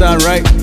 sound right.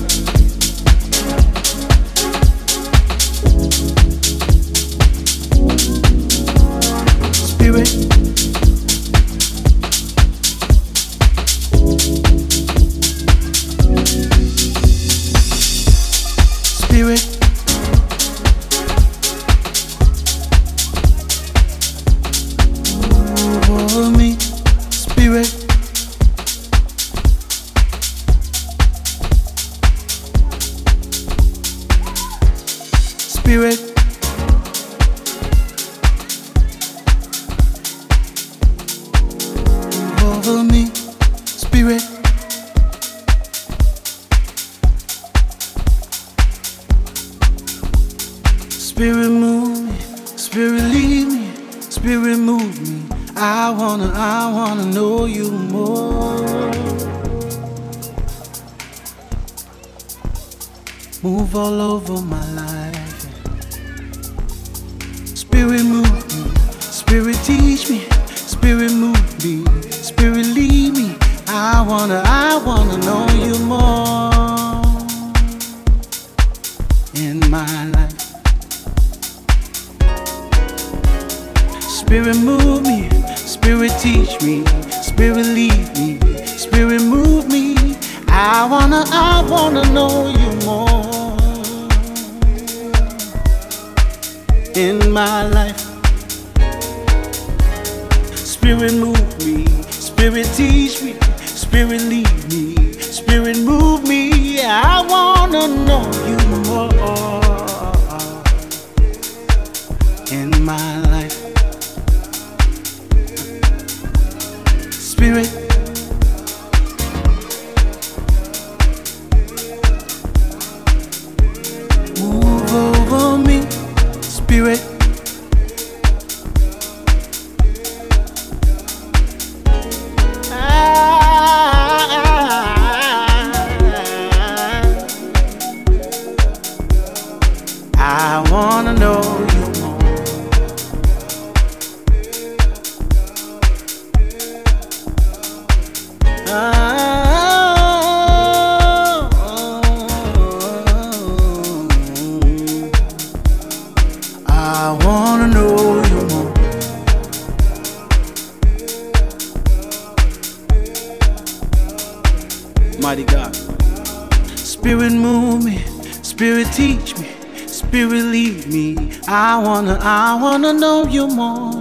You more,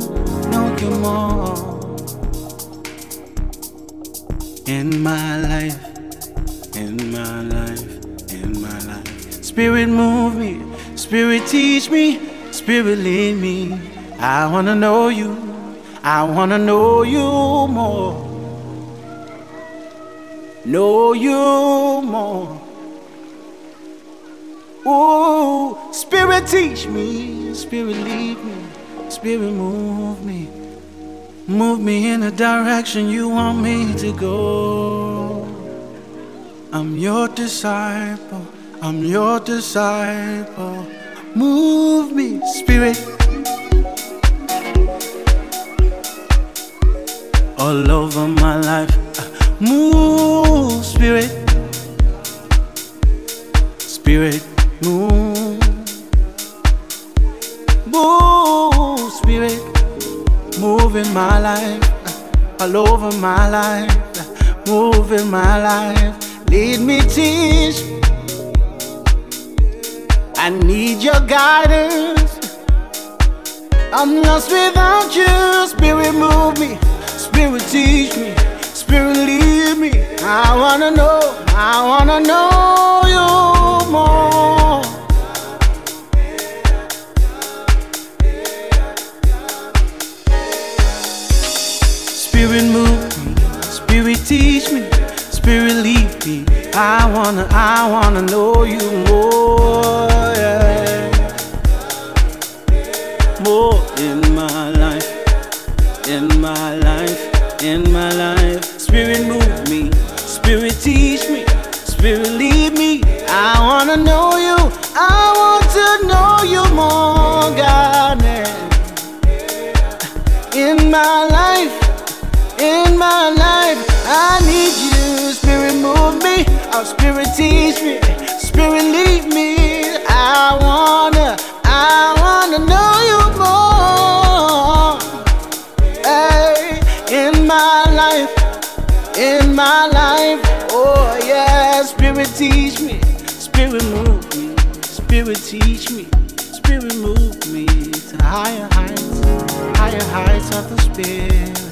know you more. In my life, in my life, in my life. Spirit move me, Spirit teach me, Spirit lead me. I wanna know you, I wanna know you more know you more. Ooh, Spirit teach me, Spirit lead me, Spirit move me. Move me in the direction you want me to go. I'm your disciple, I'm your disciple. Move me, Spirit. All over my life Move, spirit. Spirit, move. Move. Move in my life, uh, all over my life. Uh, moving my life. Lead me, teach. I need your guidance. I'm lost without you. Spirit, move me. Spirit, teach me. Spirit, lead me. I wanna know, I wanna know you more. Spirit, lead me. I wanna, I wanna know you more. Yeah. More in my life, in my life, in my life. Oh Spirit teach me, Spirit lead me. I wanna, I wanna know you more. Hey, in my life in my life. Oh, yeah, Spirit teach me, Spirit move me, Spirit teach me, Spirit move me to higher heights, higher heights of the Spirit.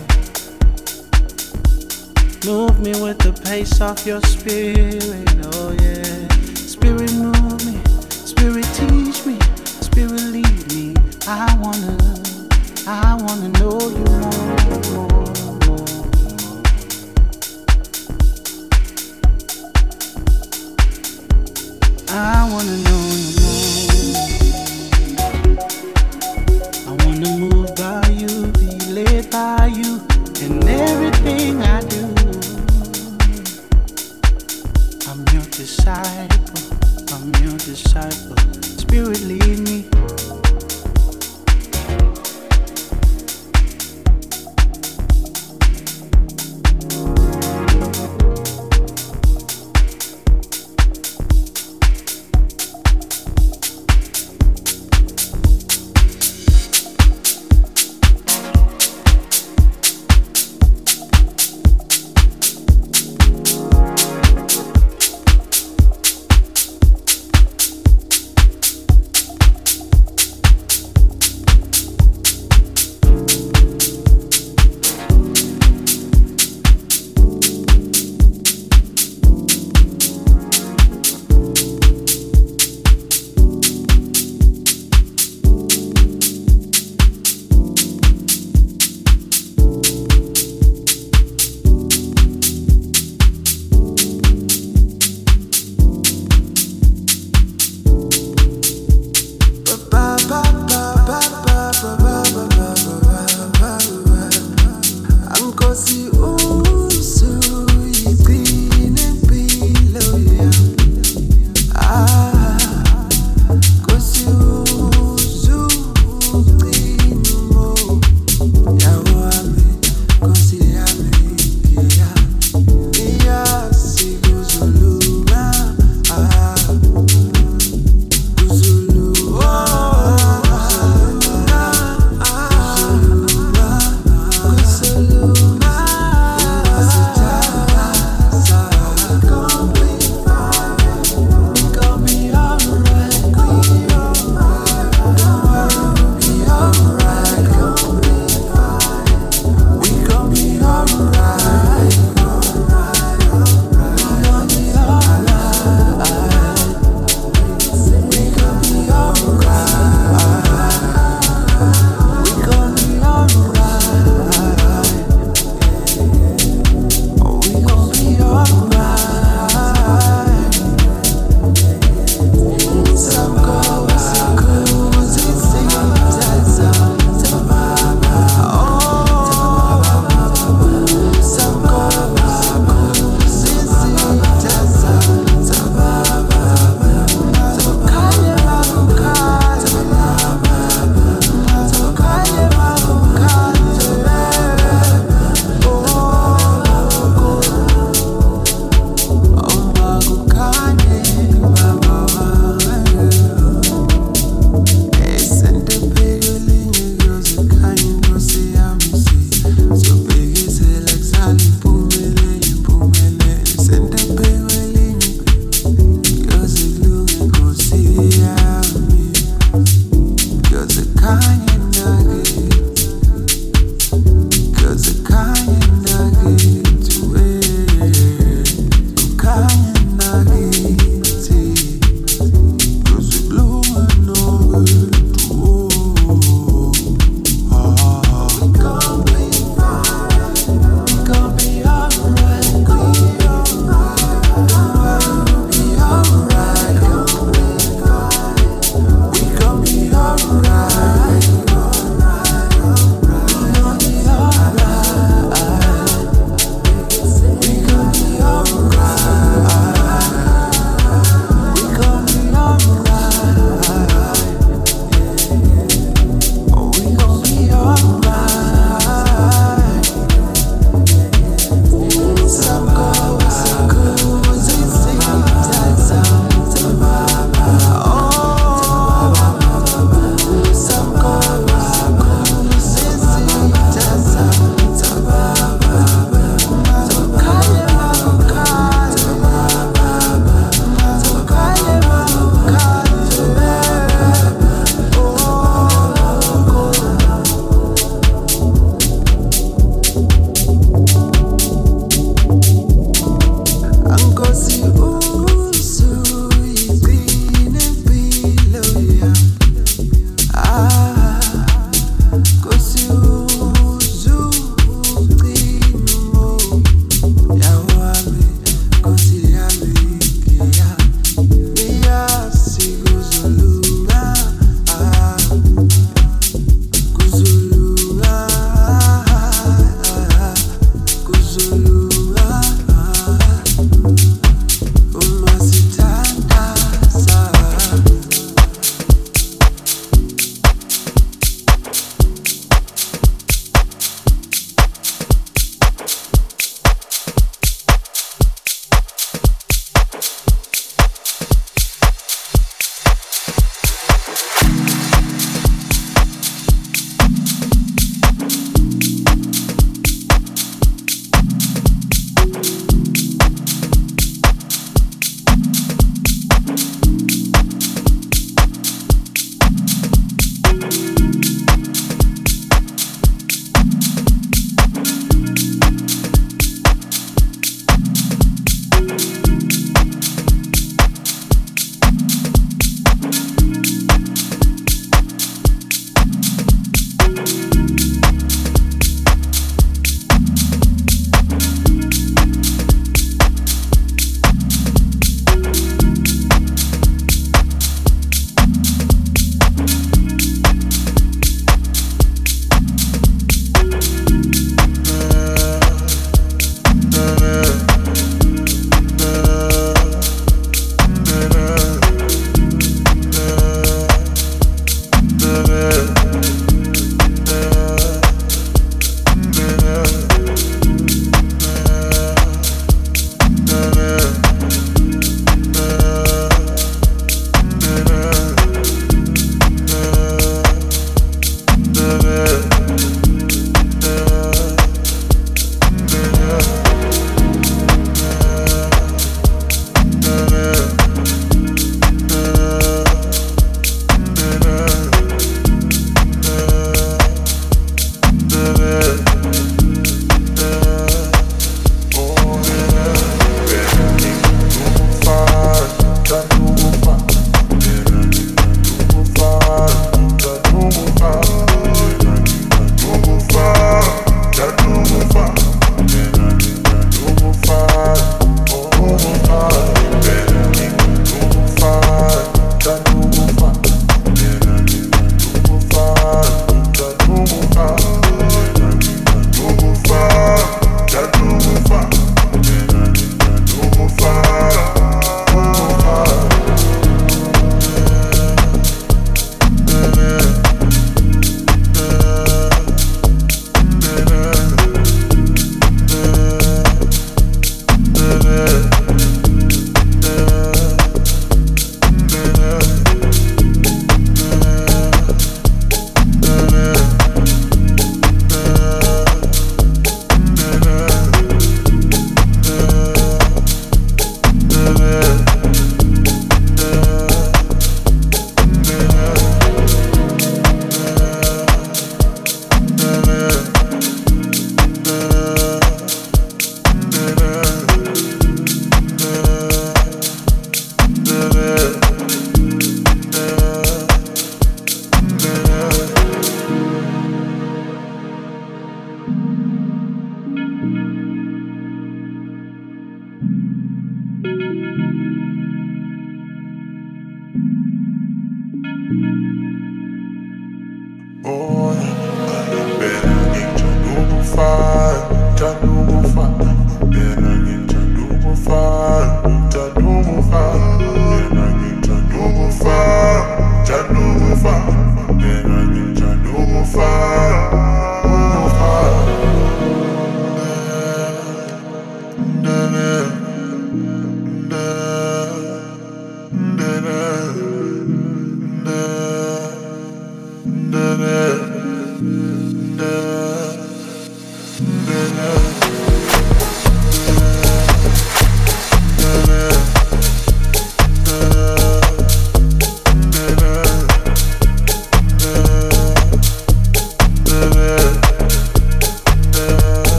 Move me with the pace of your Spirit, oh yeah. Spirit move me, Spirit teach me, Spirit lead me. I wanna, I wanna know you more. more. I wanna know you more. I wanna move disciple, I'm your disciple. Spirit lead me.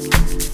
you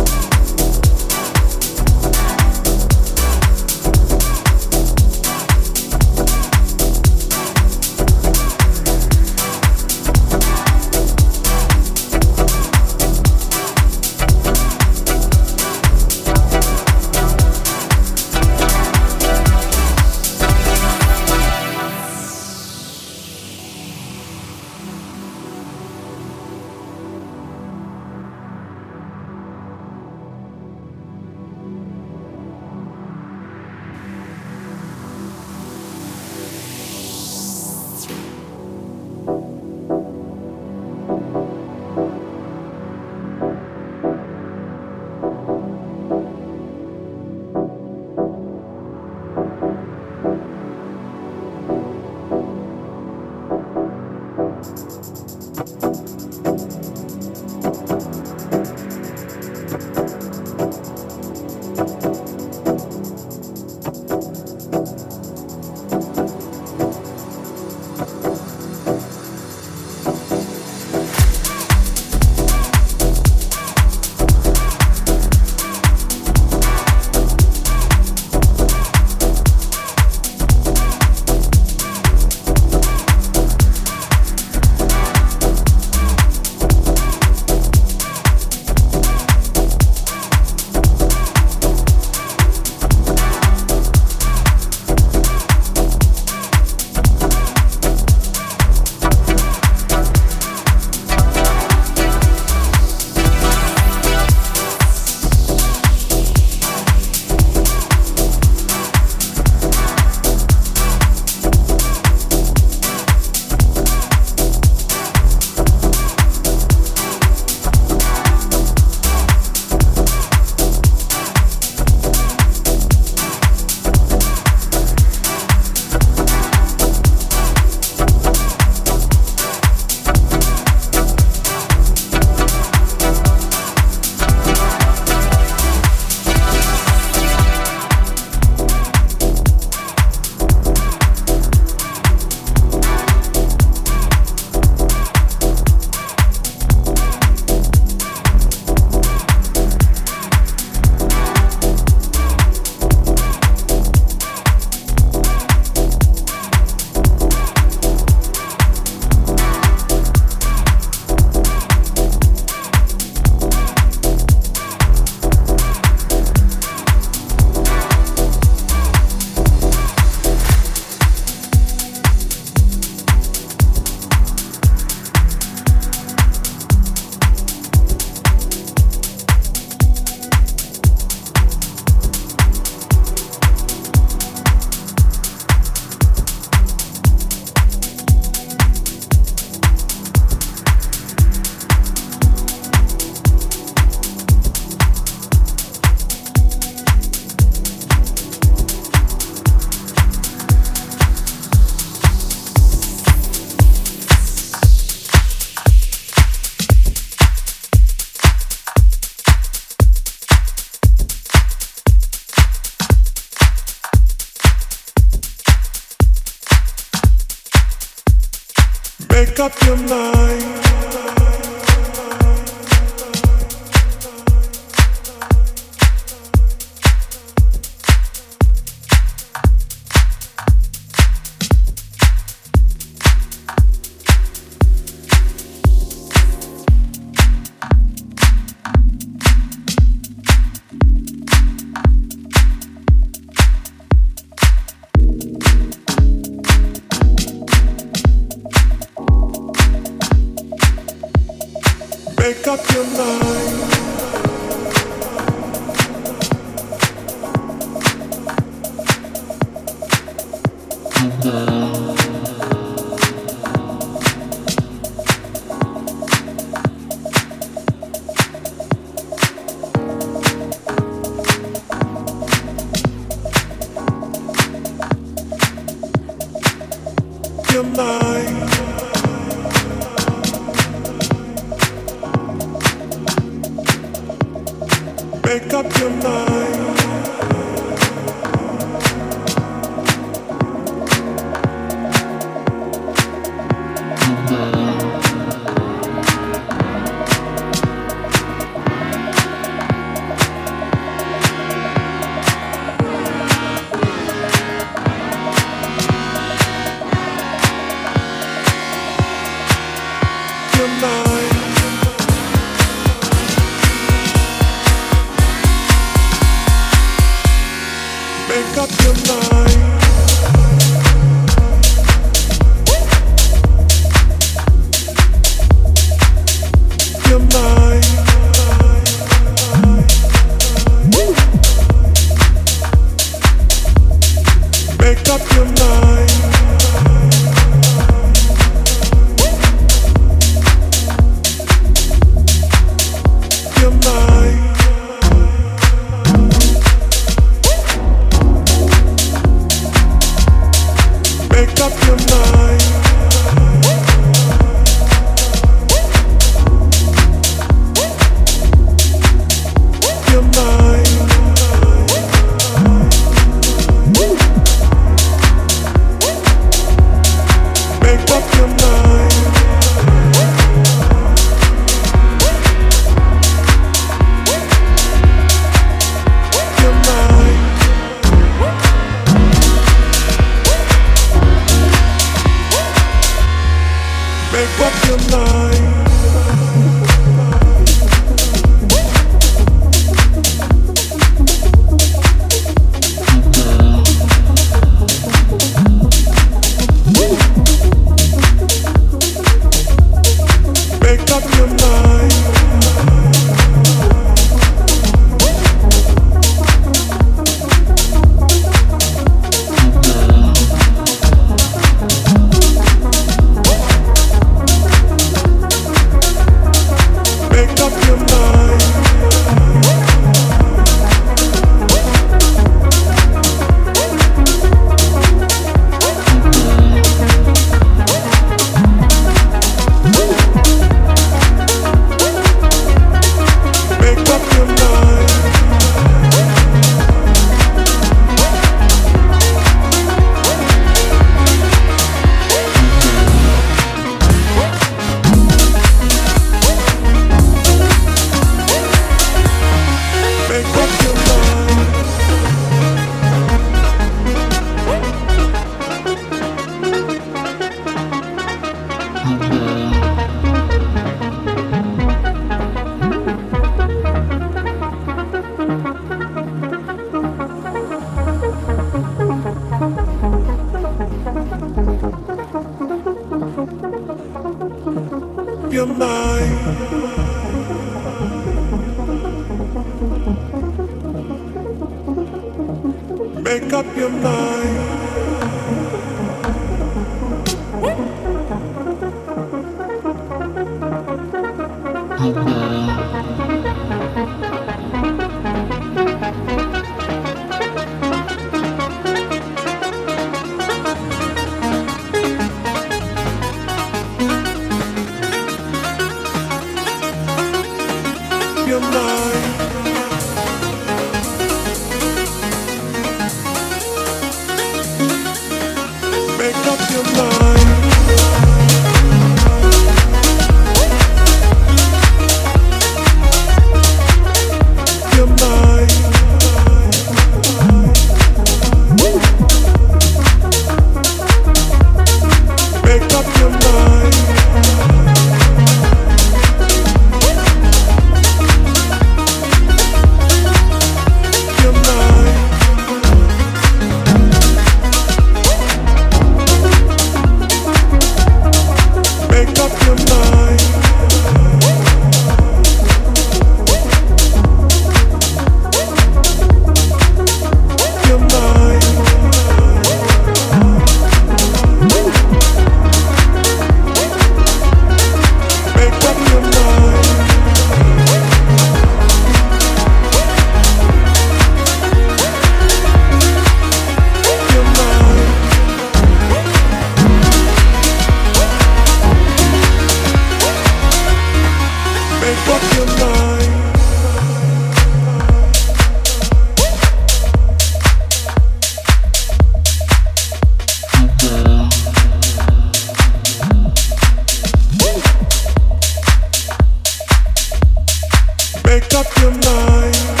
Make up your mind.